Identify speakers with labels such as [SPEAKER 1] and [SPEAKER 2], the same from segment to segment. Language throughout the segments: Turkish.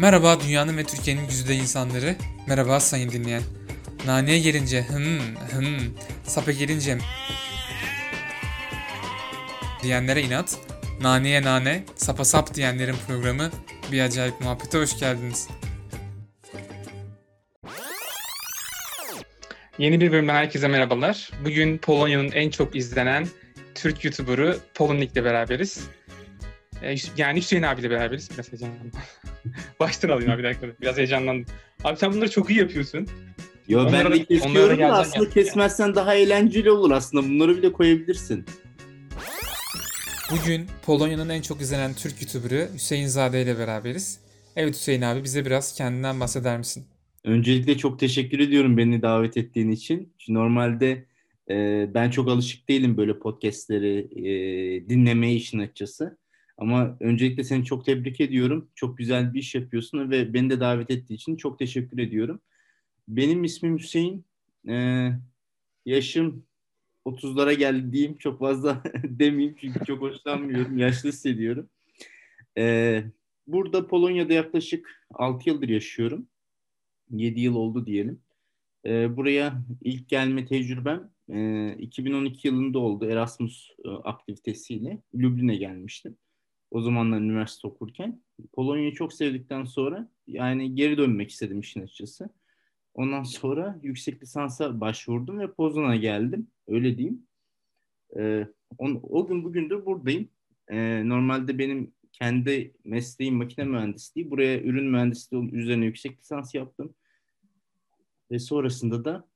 [SPEAKER 1] Merhaba dünyanın ve Türkiye'nin güzide insanları. Merhaba sayın dinleyen. Naneye gelince hım hım, sapa gelince diyenlere inat, naneye nane, sapa sap diyenlerin programı Bir Acayip Muhabbete hoş geldiniz.
[SPEAKER 2] Yeni bir bölümden herkese merhabalar. Bugün Polonya'nın en çok izlenen Türk YouTuber'ı Polonik'le beraberiz. Ee, yani Hüseyin abiyle beraberiz. Biraz heyecanlandım. Baştan alayım abi bir dakika. Biraz heyecanlandım. Abi sen bunları çok iyi yapıyorsun.
[SPEAKER 3] Yo
[SPEAKER 2] Onlara
[SPEAKER 3] ben de kesiyorum da aslında
[SPEAKER 2] yani.
[SPEAKER 3] kesmezsen daha eğlenceli olur aslında. Bunları bile koyabilirsin.
[SPEAKER 1] Bugün Polonya'nın en çok izlenen Türk YouTuber'ı Hüseyin Zade ile beraberiz. Evet Hüseyin abi bize biraz kendinden bahseder misin?
[SPEAKER 3] Öncelikle çok teşekkür ediyorum beni davet ettiğin için. Çünkü normalde e, ben çok alışık değilim böyle podcastleri e, dinlemeye işin açıkçası. Ama öncelikle seni çok tebrik ediyorum. Çok güzel bir iş yapıyorsun ve beni de davet ettiği için çok teşekkür ediyorum. Benim ismim Hüseyin. E, yaşım 30'lara geldi diyeyim. Çok fazla demeyeyim çünkü çok hoşlanmıyorum. Yaşlı hissediyorum. E, burada Polonya'da yaklaşık 6 yıldır yaşıyorum. 7 yıl oldu diyelim. Ee, buraya ilk gelme tecrübem e, 2012 yılında oldu Erasmus e, aktivitesiyle. Lüblin'e gelmiştim. O zamanlar üniversite okurken. Polonya'yı çok sevdikten sonra yani geri dönmek istedim işin açıkçası. Ondan sonra yüksek lisansa başvurdum ve Poznan'a geldim. Öyle diyeyim. Ee, on- o gün bugündür buradayım. Ee, normalde benim kendi mesleğim makine mühendisliği. Buraya ürün mühendisliği üzerine yüksek lisans yaptım. Ve sonrasında da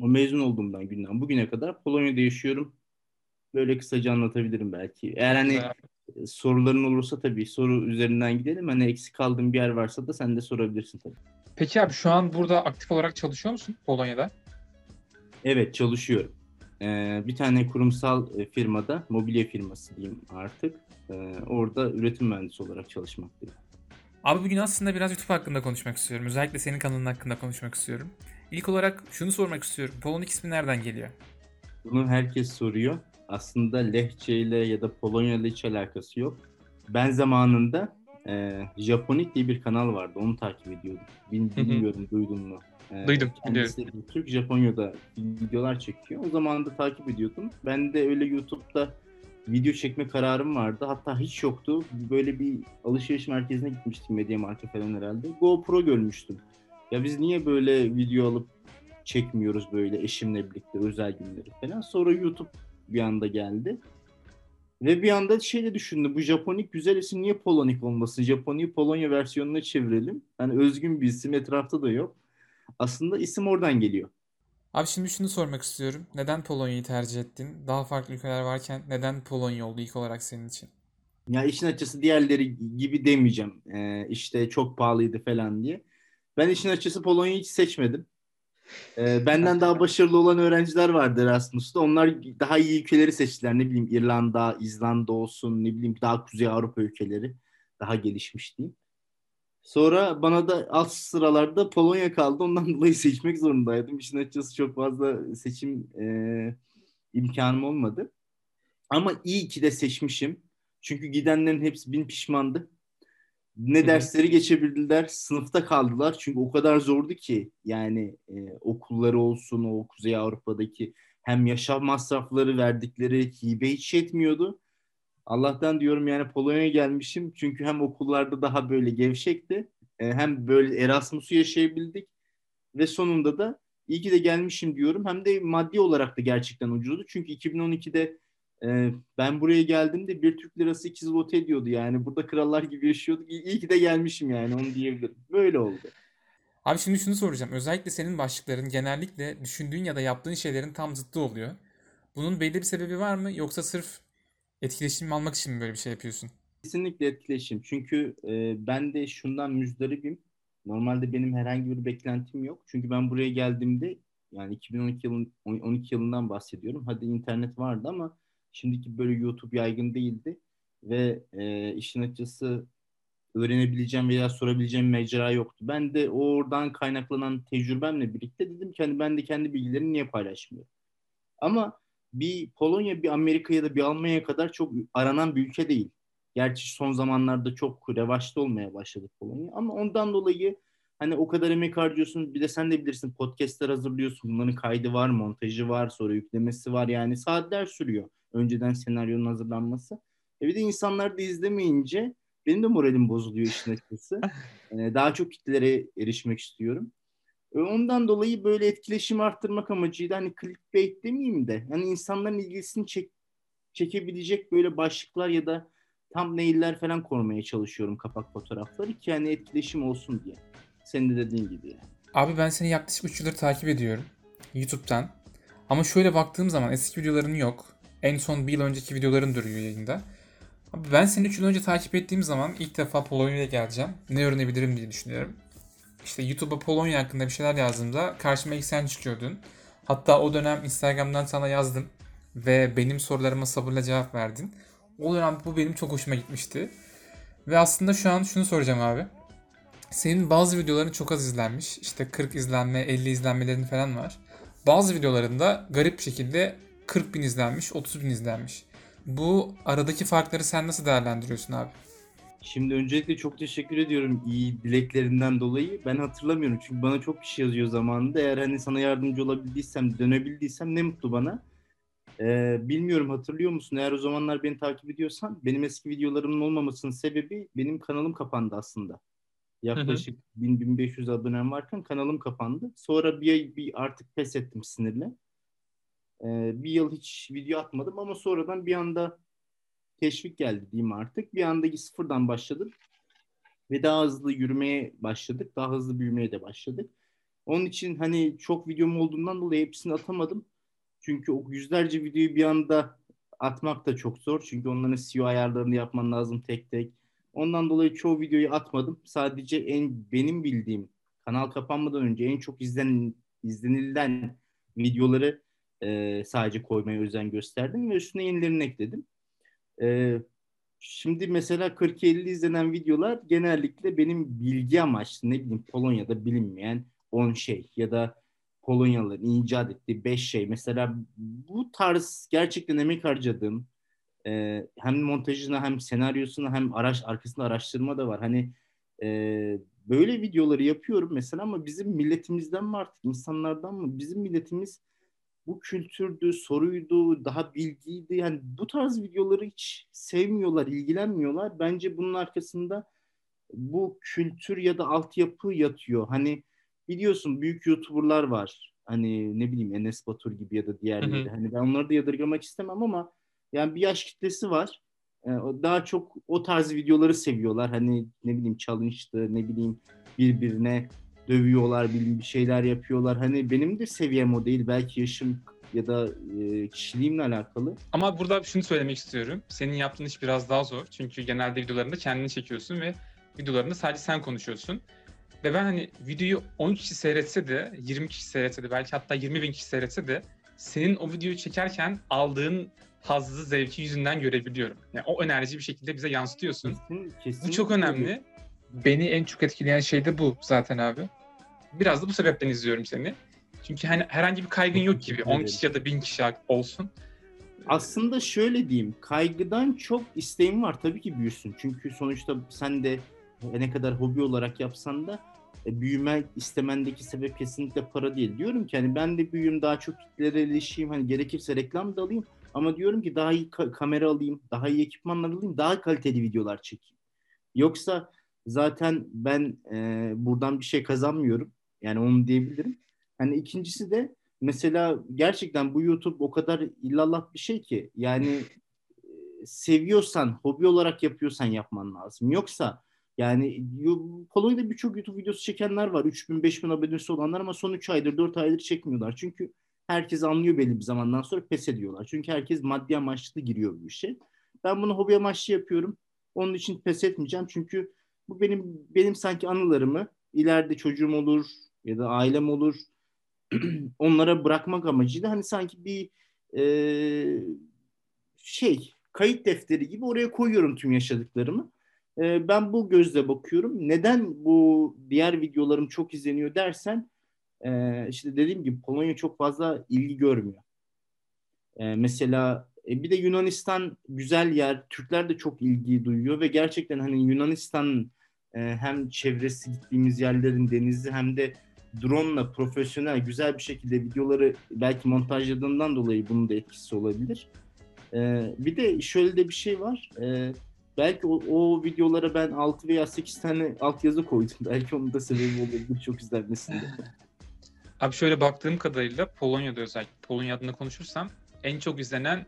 [SPEAKER 3] o mezun olduğumdan günden bugüne kadar Polonya'da yaşıyorum. Böyle kısaca anlatabilirim belki. Eğer hani. Soruların olursa tabii soru üzerinden gidelim. Hani eksik kaldığım bir yer varsa da sen de sorabilirsin tabii.
[SPEAKER 2] Peki abi şu an burada aktif olarak çalışıyor musun Polonya'da?
[SPEAKER 3] Evet çalışıyorum. Ee, bir tane kurumsal e, firmada, mobilya firması diyeyim artık. Ee, orada üretim mühendisi olarak çalışmaktayım.
[SPEAKER 1] Abi bugün aslında biraz YouTube hakkında konuşmak istiyorum. Özellikle senin kanalın hakkında konuşmak istiyorum. İlk olarak şunu sormak istiyorum. Polonik ismi nereden geliyor?
[SPEAKER 3] Bunu herkes soruyor. Aslında Lehçe ile ya da Polonya ile hiç alakası yok. Ben zamanında e, Japonik diye bir kanal vardı. Onu takip ediyordum. Bilmiyorum duydun mu? E,
[SPEAKER 2] Duydum,
[SPEAKER 3] Kendisi Türk Japonya'da videolar çekiyor. O zaman da takip ediyordum. Ben de öyle YouTube'da video çekme kararım vardı. Hatta hiç yoktu. Böyle bir alışveriş merkezine gitmiştim Mediamarkt'a falan herhalde. GoPro görmüştüm. Ya biz niye böyle video alıp çekmiyoruz böyle eşimle birlikte özel günleri falan. Sonra YouTube bir anda geldi. Ve bir anda şey de düşündüm. Bu Japonik güzel isim niye Polonik olmasın? Japonya'yı Polonya versiyonuna çevirelim. Yani özgün bir isim etrafta da yok. Aslında isim oradan geliyor.
[SPEAKER 1] Abi şimdi şunu sormak istiyorum. Neden Polonya'yı tercih ettin? Daha farklı ülkeler varken neden Polonya oldu ilk olarak senin için?
[SPEAKER 3] Ya işin açısı diğerleri gibi demeyeceğim. Ee, işte çok pahalıydı falan diye. Ben işin açısı Polonya'yı hiç seçmedim. Ee, benden daha başarılı olan öğrenciler vardı Erasmus'ta. Onlar daha iyi ülkeleri seçtiler. Ne bileyim İrlanda, İzlanda olsun, ne bileyim daha Kuzey Avrupa ülkeleri. Daha gelişmiş diyeyim. Sonra bana da alt sıralarda Polonya kaldı. Ondan dolayı seçmek zorundaydım. İşin açıkçası çok fazla seçim e, imkanım olmadı. Ama iyi ki de seçmişim. Çünkü gidenlerin hepsi bin pişmandı. Ne dersleri geçebildiler, sınıfta kaldılar. Çünkü o kadar zordu ki yani e, okulları olsun o Kuzey Avrupa'daki hem yaşam masrafları verdikleri hibe hiç yetmiyordu. Allah'tan diyorum yani Polonya'ya gelmişim. Çünkü hem okullarda daha böyle gevşekti. e, hem böyle Erasmus'u yaşayabildik. Ve sonunda da iyi ki de gelmişim diyorum. Hem de maddi olarak da gerçekten ucuzdu. Çünkü 2012'de ee, ben buraya geldiğimde bir Türk lirası 2 zloty ediyordu yani. Burada krallar gibi yaşıyorduk. İyi, iyi ki de gelmişim yani onu diyebilirim. Böyle oldu.
[SPEAKER 1] Abi şimdi şunu soracağım. Özellikle senin başlıkların genellikle düşündüğün ya da yaptığın şeylerin tam zıttı oluyor. Bunun belli bir sebebi var mı? Yoksa sırf etkileşim almak için mi böyle bir şey yapıyorsun?
[SPEAKER 3] Kesinlikle etkileşim. Çünkü e, ben de şundan müzdaribim. Normalde benim herhangi bir beklentim yok. Çünkü ben buraya geldiğimde yani 2012 yılın 12 yılından bahsediyorum. Hadi internet vardı ama şimdiki böyle YouTube yaygın değildi ve e, işin açıkçası öğrenebileceğim veya sorabileceğim mecra yoktu. Ben de oradan kaynaklanan tecrübemle birlikte dedim ki hani ben de kendi bilgilerimi niye paylaşmıyorum? Ama bir Polonya, bir Amerika ya da bir Almanya kadar çok aranan bir ülke değil. Gerçi son zamanlarda çok revaçta olmaya başladı Polonya ama ondan dolayı hani o kadar emek harcıyorsun. Bir de sen de bilirsin podcastler hazırlıyorsun. Bunların kaydı var, montajı var, sonra yüklemesi var. Yani saatler sürüyor önceden senaryonun hazırlanması. E bir de insanlar da izlemeyince benim de moralim bozuluyor işin açıkçası. Ee, daha çok kitlelere erişmek istiyorum. E, ondan dolayı böyle etkileşimi arttırmak amacıyla hani clickbait demeyeyim de hani insanların ilgisini çek, çekebilecek böyle başlıklar ya da thumbnail'ler falan korumaya çalışıyorum kapak fotoğrafları ki hani etkileşim olsun diye. Senin de dediğin gibi yani.
[SPEAKER 1] Abi ben seni yaklaşık 3 yıldır takip ediyorum. YouTube'dan. Ama şöyle baktığım zaman eski videoların yok. En son bir yıl önceki videoların duruyor yayında. Abi ben seni 3 yıl önce takip ettiğim zaman ilk defa Polonya'ya geleceğim. Ne öğrenebilirim diye düşünüyorum. İşte YouTube'a Polonya hakkında bir şeyler yazdığımda karşıma ilk sen çıkıyordun. Hatta o dönem Instagram'dan sana yazdım. Ve benim sorularıma sabırla cevap verdin. O dönem bu benim çok hoşuma gitmişti. Ve aslında şu an şunu soracağım abi. Senin bazı videoların çok az izlenmiş. İşte 40 izlenme, 50 izlenmelerin falan var. Bazı videolarında garip bir şekilde 40 bin izlenmiş, 30 bin izlenmiş. Bu aradaki farkları sen nasıl değerlendiriyorsun abi?
[SPEAKER 3] Şimdi öncelikle çok teşekkür ediyorum iyi dileklerinden dolayı. Ben hatırlamıyorum çünkü bana çok kişi yazıyor zamanında. Eğer hani sana yardımcı olabildiysem, dönebildiysem ne mutlu bana. Ee, bilmiyorum hatırlıyor musun? Eğer o zamanlar beni takip ediyorsan benim eski videolarımın olmamasının sebebi benim kanalım kapandı aslında. Yaklaşık 1000-1500 abonem varken kanalım kapandı. Sonra bir, bir artık pes ettim sinirle. Ee, bir yıl hiç video atmadım ama sonradan bir anda teşvik geldi diyeyim artık. Bir anda sıfırdan başladım. Ve daha hızlı yürümeye başladık. Daha hızlı büyümeye de başladık. Onun için hani çok videom olduğundan dolayı hepsini atamadım. Çünkü o yüzlerce videoyu bir anda atmak da çok zor. Çünkü onların SEO ayarlarını yapman lazım tek tek. Ondan dolayı çoğu videoyu atmadım. Sadece en benim bildiğim kanal kapanmadan önce en çok izlen, izlenilen videoları e, sadece koymaya özen gösterdim ve üstüne yenilerini ekledim. E, şimdi mesela 40-50 izlenen videolar genellikle benim bilgi amaçlı ne bileyim Polonya'da bilinmeyen 10 şey ya da Polonyalıların icat ettiği 5 şey. Mesela bu tarz gerçekten emek harcadığım e, hem montajına hem senaryosuna hem araç arkasında araştırma da var. Hani e, böyle videoları yapıyorum mesela ama bizim milletimizden mi artık insanlardan mı? Bizim milletimiz bu kültürdü, soruydu, daha bilgiydi. Yani bu tarz videoları hiç sevmiyorlar, ilgilenmiyorlar. Bence bunun arkasında bu kültür ya da altyapı yatıyor. Hani biliyorsun büyük YouTuber'lar var. Hani ne bileyim Enes Batur gibi ya da diğerleri. Hı hı. Hani ben onları da yadırgamak istemem ama yani bir yaş kitlesi var. Ee, daha çok o tarz videoları seviyorlar. Hani ne bileyim challenge'dı, ne bileyim birbirine dövüyorlar, bir şeyler yapıyorlar. Hani benim de seviyem o değil. Belki yaşım ya da e, kişiliğimle alakalı.
[SPEAKER 2] Ama burada şunu söylemek istiyorum. Senin yaptığın iş biraz daha zor. Çünkü genelde videolarında kendini çekiyorsun ve videolarında sadece sen konuşuyorsun. Ve ben hani videoyu 10 kişi seyretse de, 20 kişi seyretse de, belki hatta 20 bin kişi seyretse de senin o videoyu çekerken aldığın hazzı, zevki yüzünden görebiliyorum. Yani o enerji bir şekilde bize yansıtıyorsun. Kesin, kesin bu çok önemli. Beni en çok etkileyen şey de bu zaten abi. Biraz da bu sebepten izliyorum seni. Çünkü hani herhangi bir kaygın yok gibi. 10 kişi ya da 1000 kişi olsun.
[SPEAKER 3] Aslında şöyle diyeyim. Kaygıdan çok isteğim var. Tabii ki büyüsün. Çünkü sonuçta sen de ne kadar hobi olarak yapsan da e, büyüme istemendeki sebep kesinlikle para değil. Diyorum ki hani ben de büyüyüm daha çok kitlere erişeyim hani gerekirse reklam da alayım ama diyorum ki daha iyi ka- kamera alayım, daha iyi ekipmanlar alayım, daha kaliteli videolar çekeyim. Yoksa zaten ben e, buradan bir şey kazanmıyorum. Yani onu diyebilirim. Hani ikincisi de mesela gerçekten bu YouTube o kadar illallah bir şey ki yani e, seviyorsan, hobi olarak yapıyorsan yapman lazım. Yoksa yani Polonya'da birçok YouTube videosu çekenler var. 3000 5000 abonesi olanlar ama son 3 aydır 4 aydır çekmiyorlar. Çünkü herkes anlıyor belli bir zamandan sonra pes ediyorlar. Çünkü herkes maddi amaçlı giriyor bu işe. Ben bunu hobi amaçlı yapıyorum. Onun için pes etmeyeceğim. Çünkü bu benim benim sanki anılarımı ileride çocuğum olur ya da ailem olur onlara bırakmak amacıyla hani sanki bir e, şey kayıt defteri gibi oraya koyuyorum tüm yaşadıklarımı. E, ben bu gözle bakıyorum. Neden bu diğer videolarım çok izleniyor dersen e, işte dediğim gibi Polonya çok fazla ilgi görmüyor. E, mesela E, bir de Yunanistan güzel yer. Türkler de çok ilgi duyuyor ve gerçekten hani Yunanistan e, hem çevresi gittiğimiz yerlerin denizi hem de drone'la profesyonel güzel bir şekilde videoları belki montajladığından dolayı bunun da etkisi olabilir. E, bir de şöyle de bir şey var. E, belki o, o videolara ben 6 veya 8 tane altyazı koydum. Belki onun da sebebi olabilir çok izlenmesinde.
[SPEAKER 2] Abi şöyle baktığım kadarıyla Polonya'da özellikle Polonya adına konuşursam en çok izlenen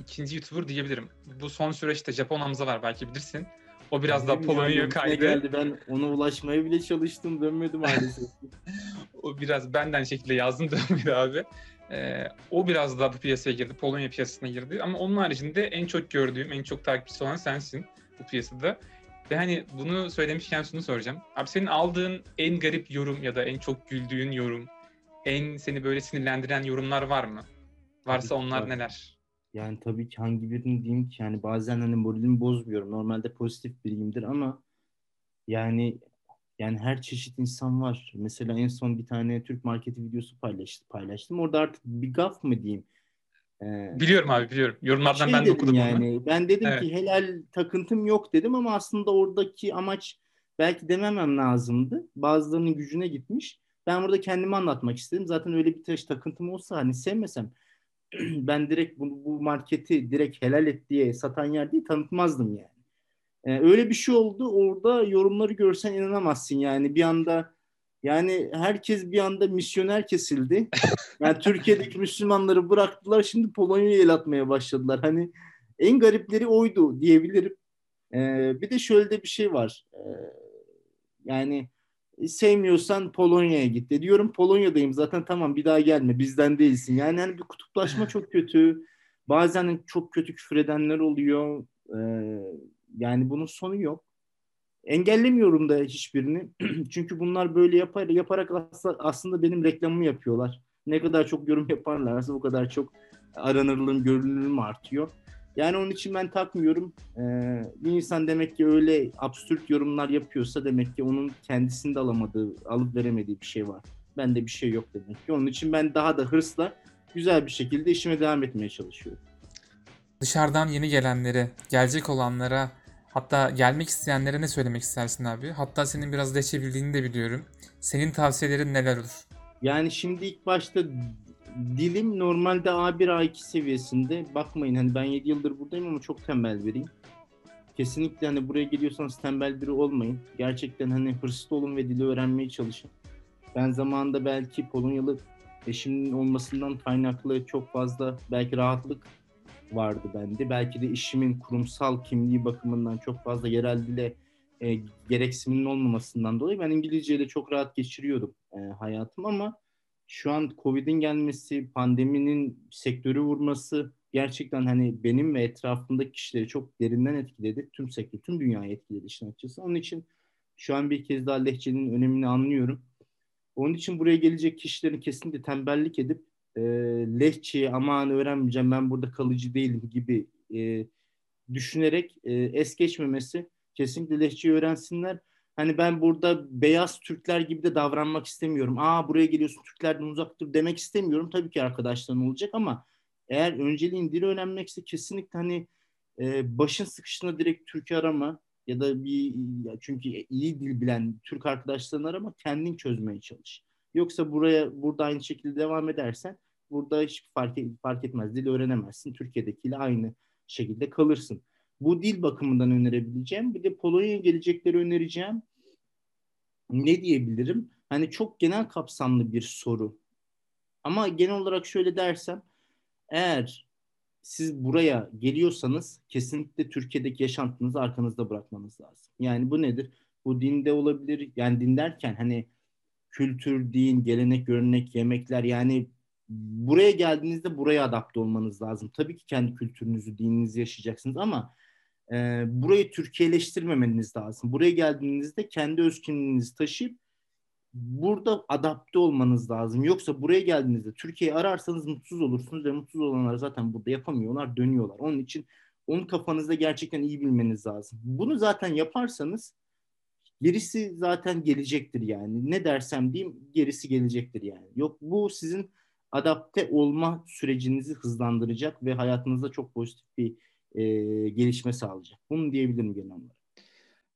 [SPEAKER 2] ikinci YouTuber diyebilirim. Bu son süreçte Japon Hamza var belki bilirsin. O biraz daha Polonya'ya kaydı.
[SPEAKER 3] Geldi. Ben ona ulaşmaya bile çalıştım dönmedi maalesef.
[SPEAKER 2] o biraz benden şekilde yazdım dönmedi abi. Ee, o biraz daha bu piyasaya girdi. Polonya piyasasına girdi. Ama onun haricinde en çok gördüğüm, en çok takipçisi olan sensin bu piyasada. Ve hani bunu söylemişken şunu soracağım. Abi senin aldığın en garip yorum ya da en çok güldüğün yorum, en seni böyle sinirlendiren yorumlar var mı? Varsa onlar neler?
[SPEAKER 3] Yani tabii ki hangi birini diyeyim ki yani bazen hani moralimi bozmuyorum. Normalde pozitif biriyimdir ama yani yani her çeşit insan var. Mesela en son bir tane Türk marketi videosu paylaştım. paylaştım. Orada artık bir gaf mı diyeyim?
[SPEAKER 2] Ee, biliyorum abi biliyorum. Yorumlardan şey ben de okudum
[SPEAKER 3] yani. Onu. Ben dedim evet. ki helal takıntım yok dedim ama aslında oradaki amaç belki dememem lazımdı. Bazılarının gücüne gitmiş. Ben burada kendimi anlatmak istedim. Zaten öyle bir taş takıntım olsa hani sevmesem ben direkt bu, bu marketi direkt helal et diye satan yer değil tanıtmazdım yani. Ee, öyle bir şey oldu. Orada yorumları görsen inanamazsın yani. Bir anda yani herkes bir anda misyoner kesildi. Yani Türkiye'deki Müslümanları bıraktılar. Şimdi Polonya'ya el atmaya başladılar. Hani en garipleri oydu diyebilirim. Ee, bir de şöyle de bir şey var. Ee, yani sevmiyorsan Polonya'ya git de. Diyorum Polonya'dayım zaten tamam bir daha gelme bizden değilsin. Yani hani bir kutuplaşma çok kötü. Bazen çok kötü küfür edenler oluyor. Ee, yani bunun sonu yok. Engellemiyorum da hiçbirini. Çünkü bunlar böyle yapar, yaparak aslında benim reklamımı yapıyorlar. Ne kadar çok yorum yaparlarsa o kadar çok aranırlığım, görünürlüğüm artıyor. Yani onun için ben takmıyorum. Ee, bir insan demek ki öyle absürt yorumlar yapıyorsa demek ki onun kendisinde alamadığı, alıp veremediği bir şey var. Bende bir şey yok demek ki. Onun için ben daha da hırsla güzel bir şekilde işime devam etmeye çalışıyorum.
[SPEAKER 1] Dışarıdan yeni gelenlere, gelecek olanlara, hatta gelmek isteyenlere ne söylemek istersin abi? Hatta senin biraz deşebildiğini de biliyorum. Senin tavsiyelerin neler olur?
[SPEAKER 3] Yani şimdi ilk başta dilim normalde A1 A2 seviyesinde. Bakmayın hani ben 7 yıldır buradayım ama çok tembel biriyim. Kesinlikle hani buraya geliyorsanız tembel biri olmayın. Gerçekten hani hırslı olun ve dili öğrenmeye çalışın. Ben zamanında belki Polonyalı eşimin olmasından kaynaklı çok fazla belki rahatlık vardı bende. Belki de işimin kurumsal kimliği bakımından çok fazla yerel dile e, gereksiniminin olmamasından dolayı ben İngilizceyle çok rahat geçiriyordum e, hayatım ama şu an Covid'in gelmesi, pandeminin sektörü vurması gerçekten hani benim ve etrafımdaki kişileri çok derinden etkiledi. Tüm sektör, tüm dünyayı etkiledi işin açıkçası. Onun için şu an bir kez daha lehçenin önemini anlıyorum. Onun için buraya gelecek kişilerin kesinlikle tembellik edip e, lehçeyi aman öğrenmeyeceğim ben burada kalıcı değilim gibi e, düşünerek e, es geçmemesi kesinlikle lehçeyi öğrensinler Hani ben burada beyaz Türkler gibi de davranmak istemiyorum. Aa buraya geliyorsun Türklerden uzak dur demek istemiyorum. Tabii ki arkadaşların olacak ama eğer önceliğin dil öğrenmekse kesinlikle hani e, başın sıkıştığında direkt Türk'ü arama ya da bir çünkü iyi dil bilen Türk arkadaşlarını arama kendin çözmeye çalış. Yoksa buraya burada aynı şekilde devam edersen burada hiç fark, fark etmez. Dil öğrenemezsin. Türkiye'dekiyle aynı şekilde kalırsın. Bu dil bakımından önerebileceğim. Bir de Polonya'ya gelecekleri önereceğim. Ne diyebilirim? Hani çok genel kapsamlı bir soru. Ama genel olarak şöyle dersem eğer siz buraya geliyorsanız kesinlikle Türkiye'deki yaşantınızı arkanızda bırakmanız lazım. Yani bu nedir? Bu dinde olabilir. Yani din derken hani kültür, din, gelenek, görenek, yemekler yani buraya geldiğinizde buraya adapte olmanız lazım. Tabii ki kendi kültürünüzü, dininizi yaşayacaksınız ama e, burayı Türkiye'leştirmemeniz lazım. Buraya geldiğinizde kendi öz kimliğinizi taşıyıp burada adapte olmanız lazım. Yoksa buraya geldiğinizde Türkiye'yi ararsanız mutsuz olursunuz ve mutsuz olanlar zaten burada yapamıyorlar, dönüyorlar. Onun için onu kafanızda gerçekten iyi bilmeniz lazım. Bunu zaten yaparsanız gerisi zaten gelecektir yani. Ne dersem diyeyim gerisi gelecektir yani. Yok bu sizin adapte olma sürecinizi hızlandıracak ve hayatınızda çok pozitif bir e, gelişme sağlayacak. Bunu diyebilirim genel olarak.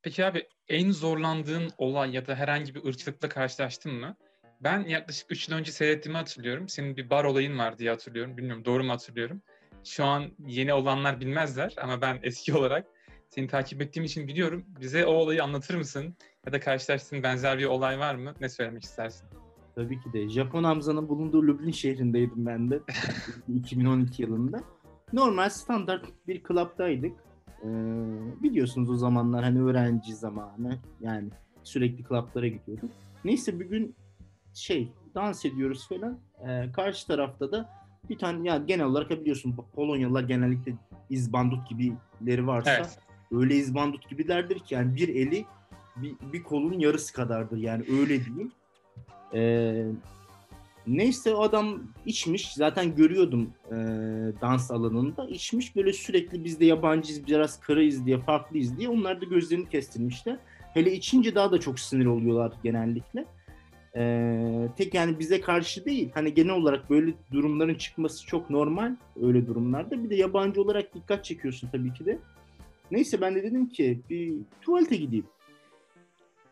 [SPEAKER 2] Peki abi en zorlandığın olay ya da herhangi bir ırkçılıkla karşılaştın mı? Ben yaklaşık 3 yıl önce seyrettiğimi hatırlıyorum. Senin bir bar olayın var diye hatırlıyorum. Bilmiyorum doğru mu hatırlıyorum. Şu an yeni olanlar bilmezler ama ben eski olarak seni takip ettiğim için biliyorum. Bize o olayı anlatır mısın? Ya da karşılaştığın benzer bir olay var mı? Ne söylemek istersin?
[SPEAKER 3] Tabii ki de. Japon Hamza'nın bulunduğu Lublin şehrindeydim ben de 2012 yılında. Normal standart bir klaptaydık. Ee, biliyorsunuz o zamanlar hani öğrenci zamanı yani sürekli klaplara gidiyorduk. Neyse bir gün şey dans ediyoruz falan. Ee, karşı tarafta da bir tane ya genel olarak biliyorsun Polonyalılar genellikle izbandut gibileri varsa
[SPEAKER 2] Evet.
[SPEAKER 3] öyle izbandut gibilerdir ki yani bir eli bir, bir kolun yarısı kadardır yani öyle diyeyim. Ee, neyse o adam içmiş zaten görüyordum e, dans alanında içmiş böyle sürekli biz de yabancıyız biraz karayız diye farklıyız diye onlar da gözlerini kestirmişler. Hele içince daha da çok sinir oluyorlar genellikle. Ee, tek yani bize karşı değil hani genel olarak böyle durumların çıkması çok normal öyle durumlarda bir de yabancı olarak dikkat çekiyorsun tabii ki de. Neyse ben de dedim ki bir tuvalete gideyim.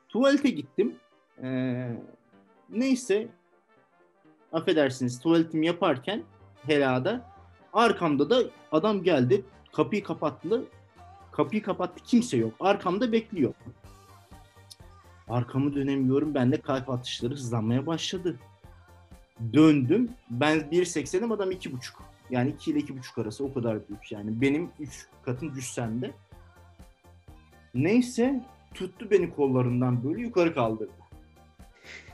[SPEAKER 3] Tuvalete gittim. Ee, neyse affedersiniz tuvaletimi yaparken helada arkamda da adam geldi kapıyı kapattı kapıyı kapattı kimse yok. Arkamda bekliyor. Arkamı dönemiyorum ben de kalp atışları hızlanmaya başladı. Döndüm ben 1.80'im adam 2.5 yani 2 ile 2.5 arası o kadar büyük. Yani benim 3 katım cüssemde neyse tuttu beni kollarından böyle yukarı kaldırdı.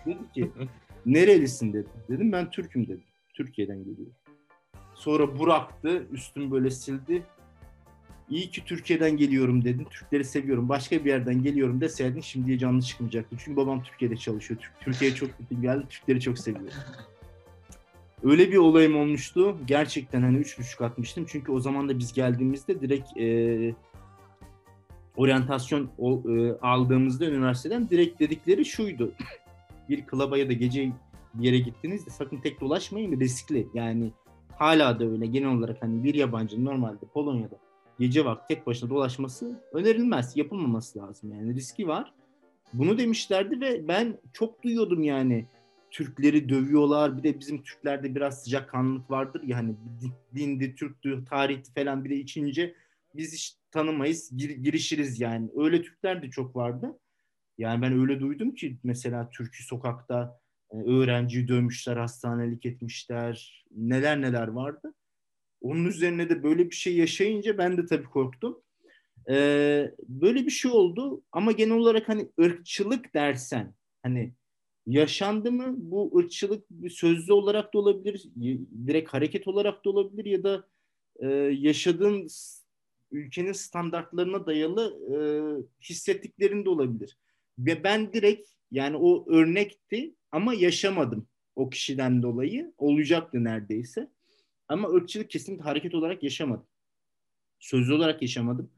[SPEAKER 3] Dedi ki Nerelisin dedi. Dedim ben Türk'üm dedim. Türkiye'den geliyorum. Sonra bıraktı, üstümü böyle sildi. İyi ki Türkiye'den geliyorum dedim. Türkleri seviyorum. Başka bir yerden geliyorum deseydin şimdiye canlı çıkmayacaktı. Çünkü babam Türkiye'de çalışıyor. Türk- Türkiye'ye çok gittim geldi. Türkleri çok seviyorum. Öyle bir olayım olmuştu. Gerçekten hani üç buçuk atmıştım. Çünkü o zaman da biz geldiğimizde direkt e, oryantasyon o- e, aldığımızda üniversiteden direkt dedikleri şuydu bir klaba ya da gece bir yere gittiğinizde sakın tek dolaşmayın riskli. Yani hala da öyle genel olarak hani bir yabancının normalde Polonya'da gece vakti tek başına dolaşması önerilmez. Yapılmaması lazım yani riski var. Bunu demişlerdi ve ben çok duyuyordum yani. Türkleri dövüyorlar. Bir de bizim Türklerde biraz sıcak kanlılık vardır ya hani dindi, Türktü, tarihti falan bir de içince biz hiç tanımayız, gir- girişiriz yani. Öyle Türkler de çok vardı. Yani ben öyle duydum ki mesela Türk'ü sokakta e, öğrenciyi dövmüşler, hastanelik etmişler. Neler neler vardı. Onun üzerine de böyle bir şey yaşayınca ben de tabii korktum. Ee, böyle bir şey oldu ama genel olarak hani ırkçılık dersen hani yaşandı mı bu ırkçılık sözlü olarak da olabilir, direkt hareket olarak da olabilir ya da e, yaşadığın ülkenin standartlarına dayalı e, hissettiklerin de olabilir. Ve ben direkt yani o örnekti ama yaşamadım o kişiden dolayı. Olacaktı neredeyse. Ama ırkçılık kesinlikle hareket olarak yaşamadım. Sözlü olarak yaşamadım.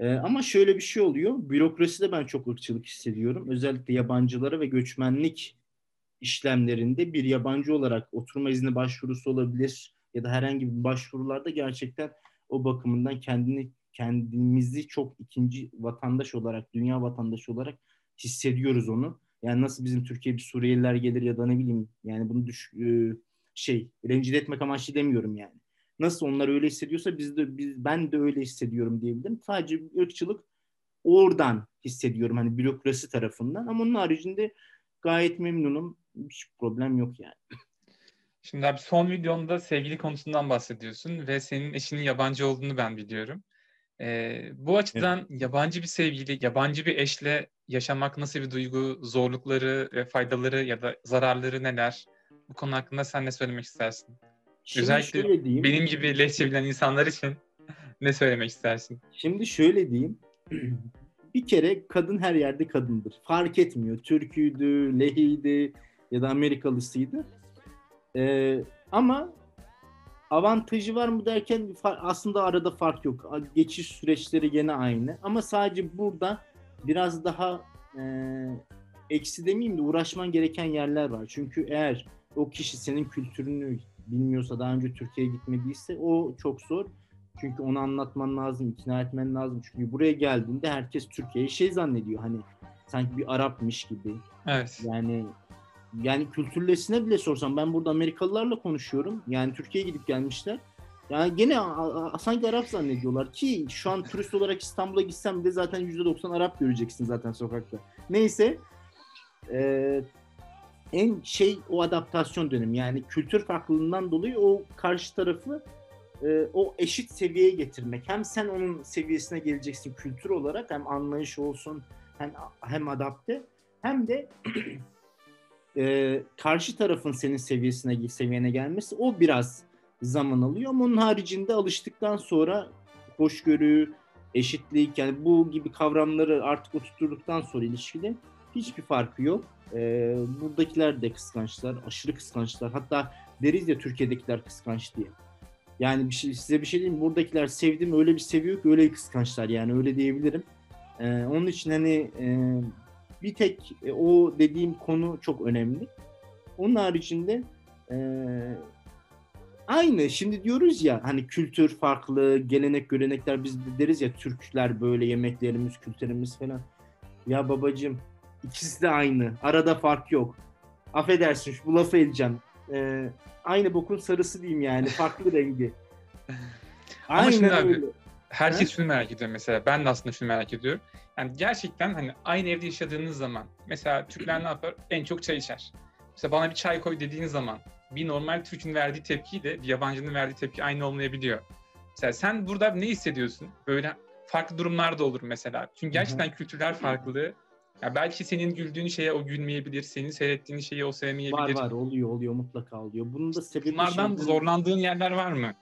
[SPEAKER 3] Ee, ama şöyle bir şey oluyor. Bürokraside ben çok ırkçılık hissediyorum. Özellikle yabancılara ve göçmenlik işlemlerinde bir yabancı olarak oturma izni başvurusu olabilir ya da herhangi bir başvurularda gerçekten o bakımından kendini kendimizi çok ikinci vatandaş olarak, dünya vatandaşı olarak hissediyoruz onu. Yani nasıl bizim Türkiye bir Suriyeliler gelir ya da ne bileyim yani bunu düş, e, şey rencide etmek amaçlı demiyorum yani. Nasıl onlar öyle hissediyorsa biz de biz ben de öyle hissediyorum diyebilirim. Sadece ırkçılık oradan hissediyorum hani bürokrasi tarafından ama onun haricinde gayet memnunum. Hiç problem yok yani.
[SPEAKER 2] Şimdi abi son videonda sevgili konusundan bahsediyorsun ve senin eşinin yabancı olduğunu ben biliyorum. Ee, bu açıdan yabancı bir sevgili, yabancı bir eşle yaşamak nasıl bir duygu, zorlukları ve faydaları ya da zararları neler? Bu konu hakkında sen ne söylemek istersin?
[SPEAKER 3] Şimdi
[SPEAKER 2] Özellikle
[SPEAKER 3] diyeyim.
[SPEAKER 2] Benim gibi lehçe bilen insanlar için ne söylemek istersin?
[SPEAKER 3] Şimdi şöyle diyeyim. bir kere kadın her yerde kadındır. Fark etmiyor. Türküydü, Lehiydi ya da Amerikalısıydı. Ee, ama avantajı var mı derken aslında arada fark yok. Geçiş süreçleri gene aynı. Ama sadece burada biraz daha e, eksi demeyeyim de uğraşman gereken yerler var. Çünkü eğer o kişi senin kültürünü bilmiyorsa daha önce Türkiye'ye gitmediyse o çok zor. Çünkü onu anlatman lazım, ikna etmen lazım. Çünkü buraya geldiğinde herkes Türkiye'yi şey zannediyor hani sanki bir Arapmış gibi.
[SPEAKER 2] Evet.
[SPEAKER 3] Yani yani kültürlesine bile sorsam ben burada Amerikalılarla konuşuyorum. Yani Türkiye'ye gidip gelmişler. Yani gene sanki Arap zannediyorlar ki şu an turist olarak İstanbul'a gitsem de zaten %90 Arap göreceksin zaten sokakta. Neyse eee, en şey o adaptasyon dönemi yani kültür farklılığından dolayı o karşı tarafı e, o eşit seviyeye getirmek. Hem sen onun seviyesine geleceksin kültür olarak hem anlayış olsun hem hem adapte hem de e, karşı tarafın senin seviyesine seviyene gelmesi o biraz zaman alıyor ama onun haricinde alıştıktan sonra hoşgörü, eşitlik yani bu gibi kavramları artık oturttuktan sonra ilişkide hiçbir farkı yok. E, buradakiler de kıskançlar, aşırı kıskançlar. Hatta deriz ya Türkiye'dekiler kıskanç diye. Yani bir şey, size bir şey diyeyim? Buradakiler sevdim öyle bir seviyor ki öyle kıskançlar yani öyle diyebilirim. E, onun için hani e, bir tek e, o dediğim konu çok önemli. Onun haricinde e, aynı şimdi diyoruz ya hani kültür farklı, gelenek görenekler biz de deriz ya Türkler böyle yemeklerimiz, kültürümüz falan. Ya babacım ikisi de aynı. Arada fark yok. Affedersin şu bu lafı edeceğim. E, aynı bokun sarısı diyeyim yani. Farklı rengi.
[SPEAKER 2] Ama şimdi abi,
[SPEAKER 3] öyle.
[SPEAKER 2] Herkes
[SPEAKER 3] Ha?
[SPEAKER 2] şunu merak ediyor mesela. Ben de aslında şunu merak ediyorum. Yani gerçekten hani aynı evde yaşadığınız zaman mesela Türkler ne yapar? En çok çay içer. Mesela bana bir çay koy dediğiniz zaman bir normal Türk'ün verdiği tepkiyle bir yabancının verdiği tepki aynı olmayabiliyor. Mesela sen burada ne hissediyorsun? Böyle farklı durumlar da olur mesela. Çünkü gerçekten kültürler farklı. Ya belki senin güldüğün şeye o gülmeyebilir, senin seyrettiğin şeye o sevmeyebilir.
[SPEAKER 3] Var var oluyor oluyor mutlaka oluyor. Bunun da sebebi
[SPEAKER 2] Bunlardan
[SPEAKER 3] şeyden-
[SPEAKER 2] zorlandığın yerler var mı?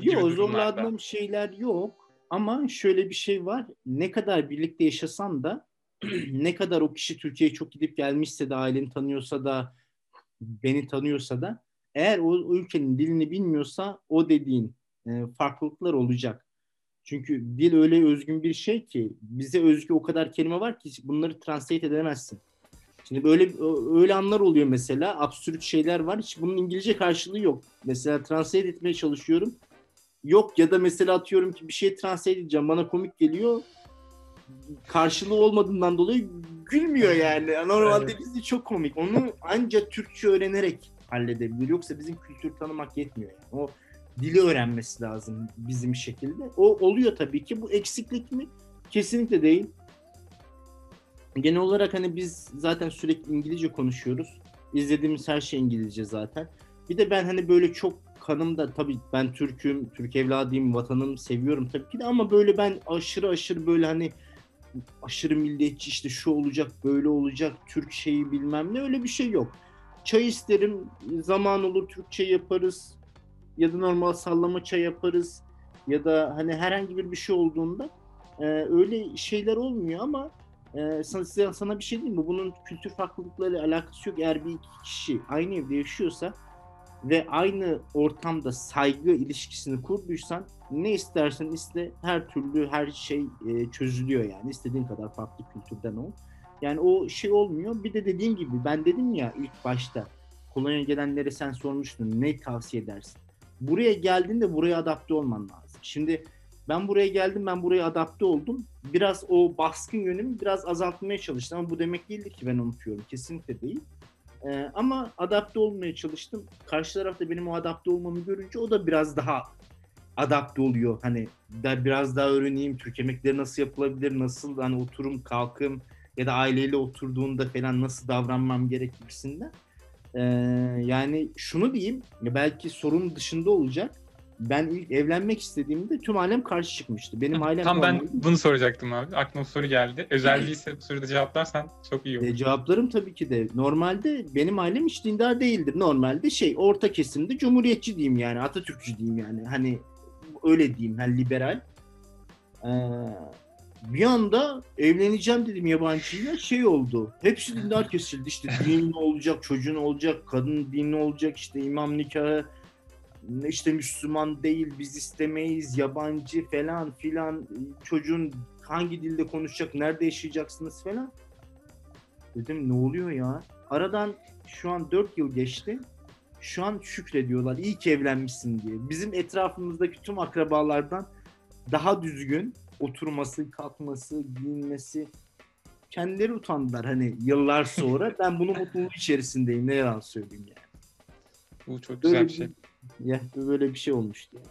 [SPEAKER 3] Yok zorlandığım şeyler yok. Ama şöyle bir şey var. Ne kadar birlikte yaşasan da ne kadar o kişi Türkiye'ye çok gidip gelmişse de aileni tanıyorsa da beni tanıyorsa da eğer o, o ülkenin dilini bilmiyorsa o dediğin e, farklılıklar olacak. Çünkü dil öyle özgün bir şey ki bize özgü o kadar kelime var ki bunları translate edemezsin. Şimdi böyle öyle anlar oluyor mesela absürt şeyler var. Hiç bunun İngilizce karşılığı yok. Mesela translate etmeye çalışıyorum yok ya da mesela atıyorum ki bir şey translate edeceğim bana komik geliyor karşılığı olmadığından dolayı gülmüyor yani. Normalde
[SPEAKER 2] Evet.
[SPEAKER 3] bizde çok komik. Onu ancak Türkçe öğrenerek halledebilir. Yoksa bizim kültür tanımak yetmiyor. Yani. O dili öğrenmesi lazım bizim şekilde. O oluyor tabii ki. Bu eksiklik mi? Kesinlikle değil. Genel olarak hani biz zaten sürekli İngilizce konuşuyoruz. İzlediğimiz her şey İngilizce zaten. Bir de ben hani böyle çok kanımda tabii ben Türk'üm, Türk evladıyım, vatanımı seviyorum tabii ki de ama böyle ben aşırı aşırı böyle hani aşırı milliyetçi işte şu olacak, böyle olacak, Türk şeyi bilmem ne öyle bir şey yok. Çay isterim, zaman olur Türkçe yaparız ya da normal sallama çay yaparız ya da hani herhangi bir bir şey olduğunda e, öyle şeyler olmuyor ama e, sana, sana bir şey diyeyim mi? Bunun kültür farklılıklarıyla alakası yok. Eğer bir iki kişi aynı evde yaşıyorsa ve aynı ortamda saygı ilişkisini kurduysan ne istersen iste her türlü her şey e, çözülüyor yani istediğin kadar farklı kültürden ol. Yani o şey olmuyor. Bir de dediğim gibi ben dedim ya ilk başta kolonya gelenlere sen sormuştun ne tavsiye edersin? Buraya geldiğinde buraya adapte olman lazım. Şimdi ben buraya geldim ben buraya adapte oldum. Biraz o baskın yönümü biraz azaltmaya çalıştım ama bu demek değildir ki ben unutuyorum. Kesinlikle değil. Ee, ama adapte olmaya çalıştım. Karşı tarafta benim o adapte olmamı görünce o da biraz daha adapte oluyor. Hani da biraz daha öğreneyim Türk yemekleri nasıl yapılabilir, nasıl hani oturum kalkım ya da aileyle oturduğunda falan nasıl davranmam gerek gibisinden. Ee, yani şunu diyeyim, belki sorun dışında olacak. Ben ilk evlenmek istediğimde tüm ailem karşı çıkmıştı. Benim ailem
[SPEAKER 2] Tam ben
[SPEAKER 3] normalde-
[SPEAKER 2] bunu soracaktım abi. Aklıma soru geldi. Özel değilse bu soruda cevaplarsan çok iyi olur.
[SPEAKER 3] E, cevaplarım tabii ki de. Normalde benim ailem hiç dindar değildir. Normalde şey orta kesimde cumhuriyetçi diyeyim yani. Atatürkçü diyeyim yani. Hani öyle diyeyim. Hani liberal. Ee, bir anda evleneceğim dedim yabancıyla şey oldu. Hepsi dindar kesildi. İşte dinin olacak, çocuğun olacak, kadın dini olacak, işte imam nikahı işte Müslüman değil biz istemeyiz yabancı falan filan çocuğun hangi dilde konuşacak nerede yaşayacaksınız falan dedim ne oluyor ya aradan şu an 4 yıl geçti şu an şükrediyorlar. İyi ki evlenmişsin diye. Bizim etrafımızdaki tüm akrabalardan daha düzgün oturması, kalkması, giyinmesi kendileri utandılar hani yıllar sonra. ben bunun mutluluğu içerisindeyim. Ne yalan söyleyeyim yani.
[SPEAKER 2] Bu çok güzel
[SPEAKER 3] Böyle
[SPEAKER 2] bir şey.
[SPEAKER 3] Ya böyle bir şey olmuştu yani.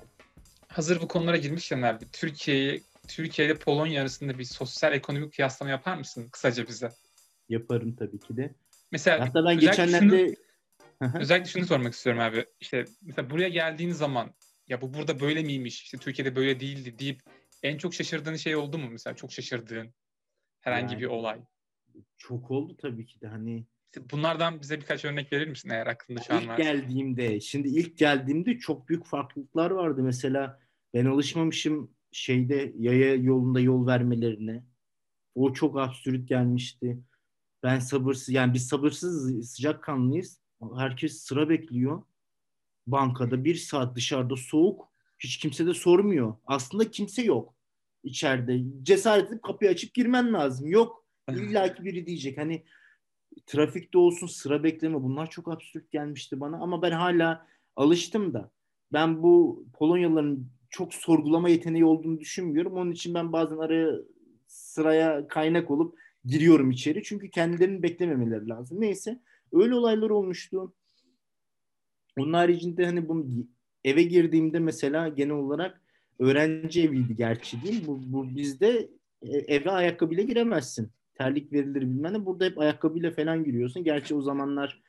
[SPEAKER 2] Hazır bu konulara girmişken abi Türkiye'yi Türkiye ile Polonya arasında bir sosyal ekonomik kıyaslama yapar mısın kısaca bize?
[SPEAKER 3] Yaparım tabii ki de.
[SPEAKER 2] Mesela
[SPEAKER 3] Hatta ben
[SPEAKER 2] özellikle
[SPEAKER 3] geçenlerde
[SPEAKER 2] şunu- özellikle şunu sormak istiyorum abi. İşte mesela buraya geldiğin zaman ya bu burada böyle miymiş? İşte Türkiye'de böyle değildi deyip en çok şaşırdığın şey oldu mu mesela? Çok şaşırdığın herhangi
[SPEAKER 3] Yani-
[SPEAKER 2] bir olay.
[SPEAKER 3] çok oldu tabii ki de hani
[SPEAKER 2] Bunlardan bize birkaç örnek verir misin eğer aklında şu an
[SPEAKER 3] İlk
[SPEAKER 2] varsa?
[SPEAKER 3] geldiğimde, şimdi ilk geldiğimde çok büyük farklılıklar vardı. Mesela ben alışmamışım şeyde yaya yolunda yol vermelerine. O çok absürt gelmişti. Ben sabırsız, yani biz sabırsız sıcakkanlıyız. Herkes sıra bekliyor. Bankada bir saat dışarıda soğuk. Hiç kimse de sormuyor. Aslında kimse yok içeride. Cesaret edip kapıyı açıp girmen lazım. Yok. İlla ki biri diyecek. Hani trafikte olsun sıra bekleme bunlar çok absürt gelmişti bana ama ben hala alıştım da ben bu Polonyalıların çok sorgulama yeteneği olduğunu düşünmüyorum. Onun için ben bazen araya sıraya kaynak olup giriyorum içeri. Çünkü kendilerini beklememeleri lazım. Neyse öyle olaylar olmuştu. Onun haricinde hani bunu eve girdiğimde mesela genel olarak öğrenci eviydi gerçi değil. Bu, bu bizde e, eve ayakkabıyla giremezsin terlik verilir bilmem ne. Burada hep ayakkabıyla falan giriyorsun. Gerçi o zamanlar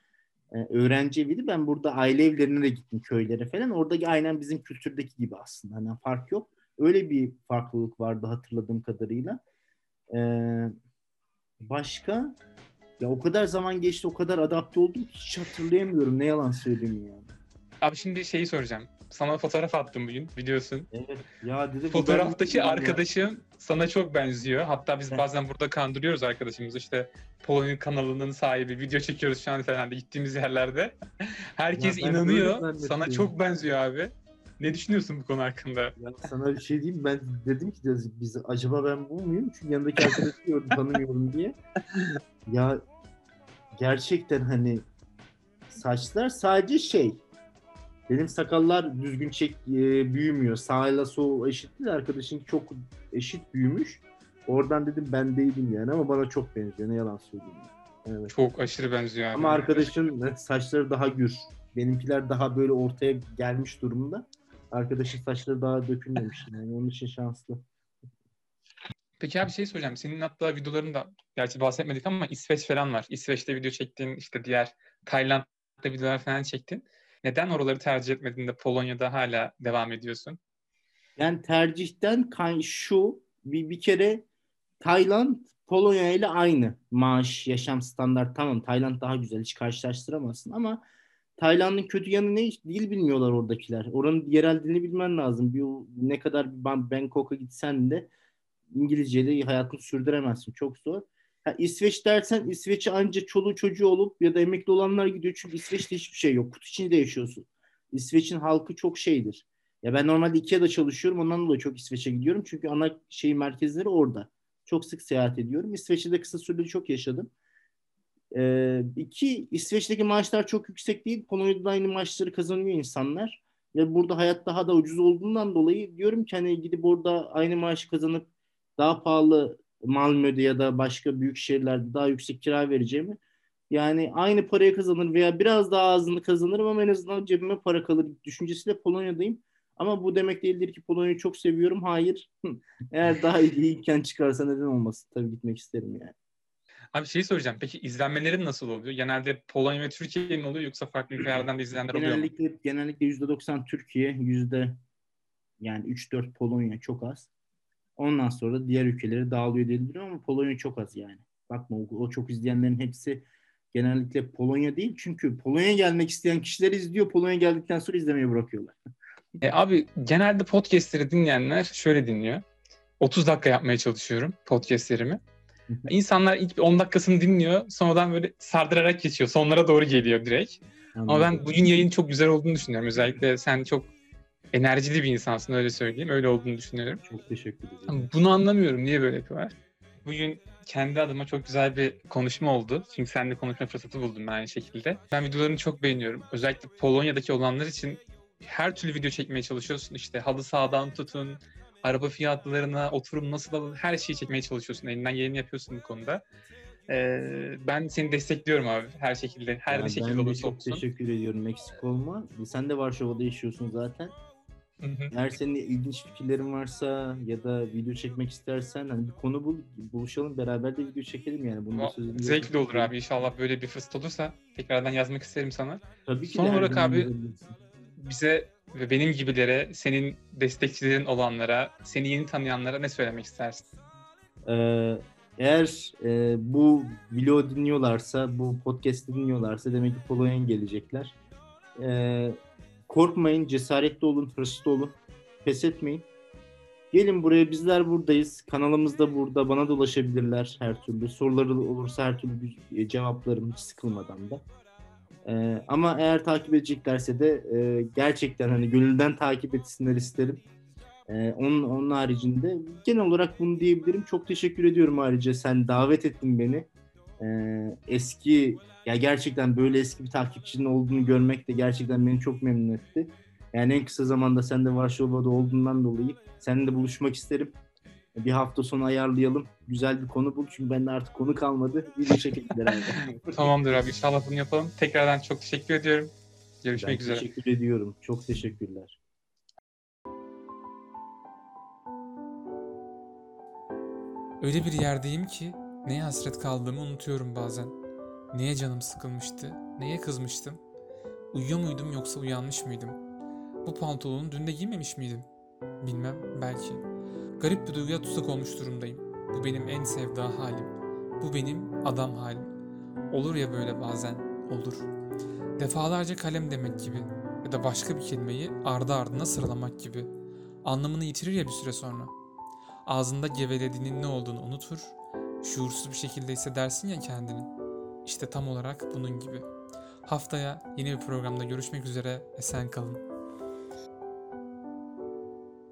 [SPEAKER 3] e, öğrenci eviydi. Ben burada aile evlerine de gittim köylere falan. Oradaki aynen bizim kültürdeki gibi aslında. Hani fark yok. Öyle bir farklılık vardı hatırladığım kadarıyla. Ee, başka ya o kadar zaman geçti, o kadar adapte oldum ki hiç hatırlayamıyorum. Ne yalan söyleyeyim yani.
[SPEAKER 2] Abi şimdi şeyi soracağım. Sana fotoğraf attım bugün biliyorsun.
[SPEAKER 3] Evet. Ya dedi bu
[SPEAKER 2] Fotoğraftaki
[SPEAKER 3] ben-
[SPEAKER 2] arkadaşım sana çok benziyor. Hatta biz bazen burada kandırıyoruz arkadaşımızı. İşte Polonya kanalının sahibi. Video çekiyoruz şu an falan da gittiğimiz yerlerde. Herkes
[SPEAKER 3] Ya
[SPEAKER 2] inanıyor. Sana çok benziyor abi. Ne düşünüyorsun bu konu hakkında?
[SPEAKER 3] Ya sana bir şey diyeyim ben dedim ki biz, biz acaba ben bu muyum? Çünkü yanındaki arkadaşı gördüm tanımıyorum diye. Ya gerçekten hani saçlar sadece şey benim sakallar düzgün çek e, büyümüyor. Sağıyla sol eşit değil. Arkadaşınki çok eşit büyümüş. Oradan dedim ben değilim yani ama bana çok benziyor. Ne yalan söyleyeyim. Evet.
[SPEAKER 2] Çok aşırı benziyor abi.
[SPEAKER 3] Ama arkadaşın saçları daha gür. Benimkiler daha böyle ortaya gelmiş durumda. Arkadaşın saçları daha dökülmemiş. Yani onun için şanslı.
[SPEAKER 2] Peki abi şey soracağım. Senin hatta videolarında gerçi bahsetmedik ama İsveç falan var. İsveç'te video çektin. işte diğer Tayland'da videolar falan çektin. Neden oraları tercih etmedin de Polonya'da hala devam ediyorsun?
[SPEAKER 3] Yani tercihten kay şu bir, bir kere Tayland Polonya ile aynı maaş, yaşam standart tamam Tayland daha güzel hiç karşılaştıramazsın ama Tayland'ın kötü yanı ne? Dil bilmiyorlar oradakiler. Oranın yerel dilini bilmen lazım. Bir, ne kadar Bangkok'a gitsen de İngilizceyle hayatını sürdüremezsin. Çok zor. Ha, İsveç dersen İsveç'e anca çoluğu çocuğu olup ya da emekli olanlar gidiyor. Çünkü İsveç'te hiçbir şey yok. Kutu içinde yaşıyorsun. İsveç'in halkı çok şeydir. Ya ben normalde Ikea'da çalışıyorum. Ondan dolayı çok İsveç'e gidiyorum. Çünkü ana şey merkezleri orada. Çok sık seyahat ediyorum. İsveç'te de kısa süreli çok yaşadım. Ee, iki, İsveç'teki maaşlar çok yüksek değil. Polonya'da da aynı maaşları kazanıyor insanlar. Ve burada hayat daha da ucuz olduğundan dolayı diyorum ki hani gidip orada aynı maaşı kazanıp daha pahalı Malmö'de ya da başka büyük şehirlerde daha yüksek kira vereceğimi yani aynı parayı kazanır veya biraz daha azını kazanırım ama en azından cebime para kalır düşüncesiyle Polonya'dayım. Ama bu demek değildir ki Polonya'yı çok seviyorum. Hayır. Eğer daha iyiyken çıkarsa neden olmasın? Tabii gitmek isterim yani.
[SPEAKER 2] Abi şey soracağım. Peki izlenmelerin nasıl oluyor? Genelde Polonya ve Türkiye mi oluyor yoksa farklı ülkelerden de izleyenler oluyor mu?
[SPEAKER 3] Genellikle genellikle %90 Türkiye, yüzde yani 3-4 Polonya çok az. Ondan sonra diğer ülkeleri dağılıyor diye biliyorum ama Polonya çok az yani. Bakma o, o çok izleyenlerin hepsi genellikle Polonya değil. Çünkü Polonya'ya gelmek isteyen kişiler izliyor. Polonya geldikten sonra izlemeyi bırakıyorlar.
[SPEAKER 2] E, abi genelde podcastleri dinleyenler şöyle dinliyor. 30 dakika yapmaya çalışıyorum podcastlerimi. İnsanlar ilk bir 10 dakikasını dinliyor. Sonradan böyle sardırarak geçiyor. Sonlara doğru geliyor direkt. Ama ben bugün yayın çok güzel olduğunu düşünüyorum. Özellikle sen çok enerjili bir insansın öyle söyleyeyim. Öyle olduğunu düşünüyorum.
[SPEAKER 3] çok teşekkür ederim.
[SPEAKER 2] Bunu anlamıyorum. Niye böyle yapıyorlar? Bugün kendi adıma çok güzel bir konuşma oldu. Çünkü seninle konuşma fırsatı buldum ben aynı şekilde. Ben videolarını çok beğeniyorum. Özellikle Polonya'daki olanlar için her türlü video çekmeye çalışıyorsun. İşte halı sahadan tutun, araba fiyatlarına, oturum nasıl alınır, her şeyi çekmeye çalışıyorsun. Elinden geleni yapıyorsun bu konuda. Ee, ben seni destekliyorum abi her şekilde. Her
[SPEAKER 3] Ya
[SPEAKER 2] ne şekilde
[SPEAKER 3] ben de
[SPEAKER 2] olursa
[SPEAKER 3] çok
[SPEAKER 2] olsun.
[SPEAKER 3] teşekkür ediyorum. Eksik olma. Sen de Varşova'da yaşıyorsun zaten.
[SPEAKER 2] Hı hı.
[SPEAKER 3] Eğer senin ilginç fikirlerin varsa ya da video çekmek istersen hani bir konu bul, buluşalım beraber de video çekelim yani. Bunun sözünü
[SPEAKER 2] Zevkli olur abi. İnşallah böyle bir fırsat olursa tekrardan yazmak isterim sana.
[SPEAKER 3] Tabii ki
[SPEAKER 2] Son olarak abi-. Bize ve benim gibilere, senin destekçilerin olanlara, seni yeni tanıyanlara ne söylemek istersin?
[SPEAKER 3] Ee, eğer e, bu video dinliyorlarsa, bu podcast dinliyorlarsa demek ki Polonya'ya gelecekler. Ee, korkmayın, cesaretli olun, hırslı olun, pes etmeyin. Gelin buraya, bizler buradayız. Kanalımız da burada. Bana da ulaşabilirler her türlü. Soruları olursa her türlü bir- cevaplarım hiç sıkılmadan da. Ee, ama eğer takip edeceklerse de e, gerçekten hani gönülden takip etsinler isterim. Ee, onun, onun haricinde genel olarak bunu diyebilirim. Çok teşekkür ediyorum ayrıca sen davet ettin beni. Ee, eski ya gerçekten böyle eski bir takipçinin olduğunu görmek de gerçekten beni çok memnun etti. Yani en kısa zamanda sen de Varşova'da olduğundan dolayı seninle buluşmak isterim. Bir hafta sonu ayarlayalım. Güzel bir konu bul. Çünkü bende artık konu kalmadı. Çekelim beraber.
[SPEAKER 2] Tamamdır abi inşallah bunu yapalım. Tekrardan çok teşekkür ediyorum. Görüşmek
[SPEAKER 3] Ben
[SPEAKER 2] üzere.
[SPEAKER 3] teşekkür ediyorum. Çok teşekkürler.
[SPEAKER 1] Öyle bir yerdeyim ki neye hasret kaldığımı unutuyorum bazen. Neye canım sıkılmıştı, neye kızmıştım. Uyuyor muydum yoksa uyanmış mıydım? Bu pantolonu dün de giymemiş miydim? Bilmem, belki. Garip bir duyguya tutsak olmuş durumdayım. Bu benim en sevda halim. Bu benim adam halim. Olur ya böyle bazen, olur. Defalarca kalem demek gibi ya da başka bir kelimeyi ardı ardına sıralamak gibi. Anlamını yitirir ya bir süre sonra. Ağzında gevelediğinin ne olduğunu unutur, şuursuz bir şekilde hissedersin ya kendini. İşte tam olarak bunun gibi. Haftaya yeni bir programda görüşmek üzere, esen kalın.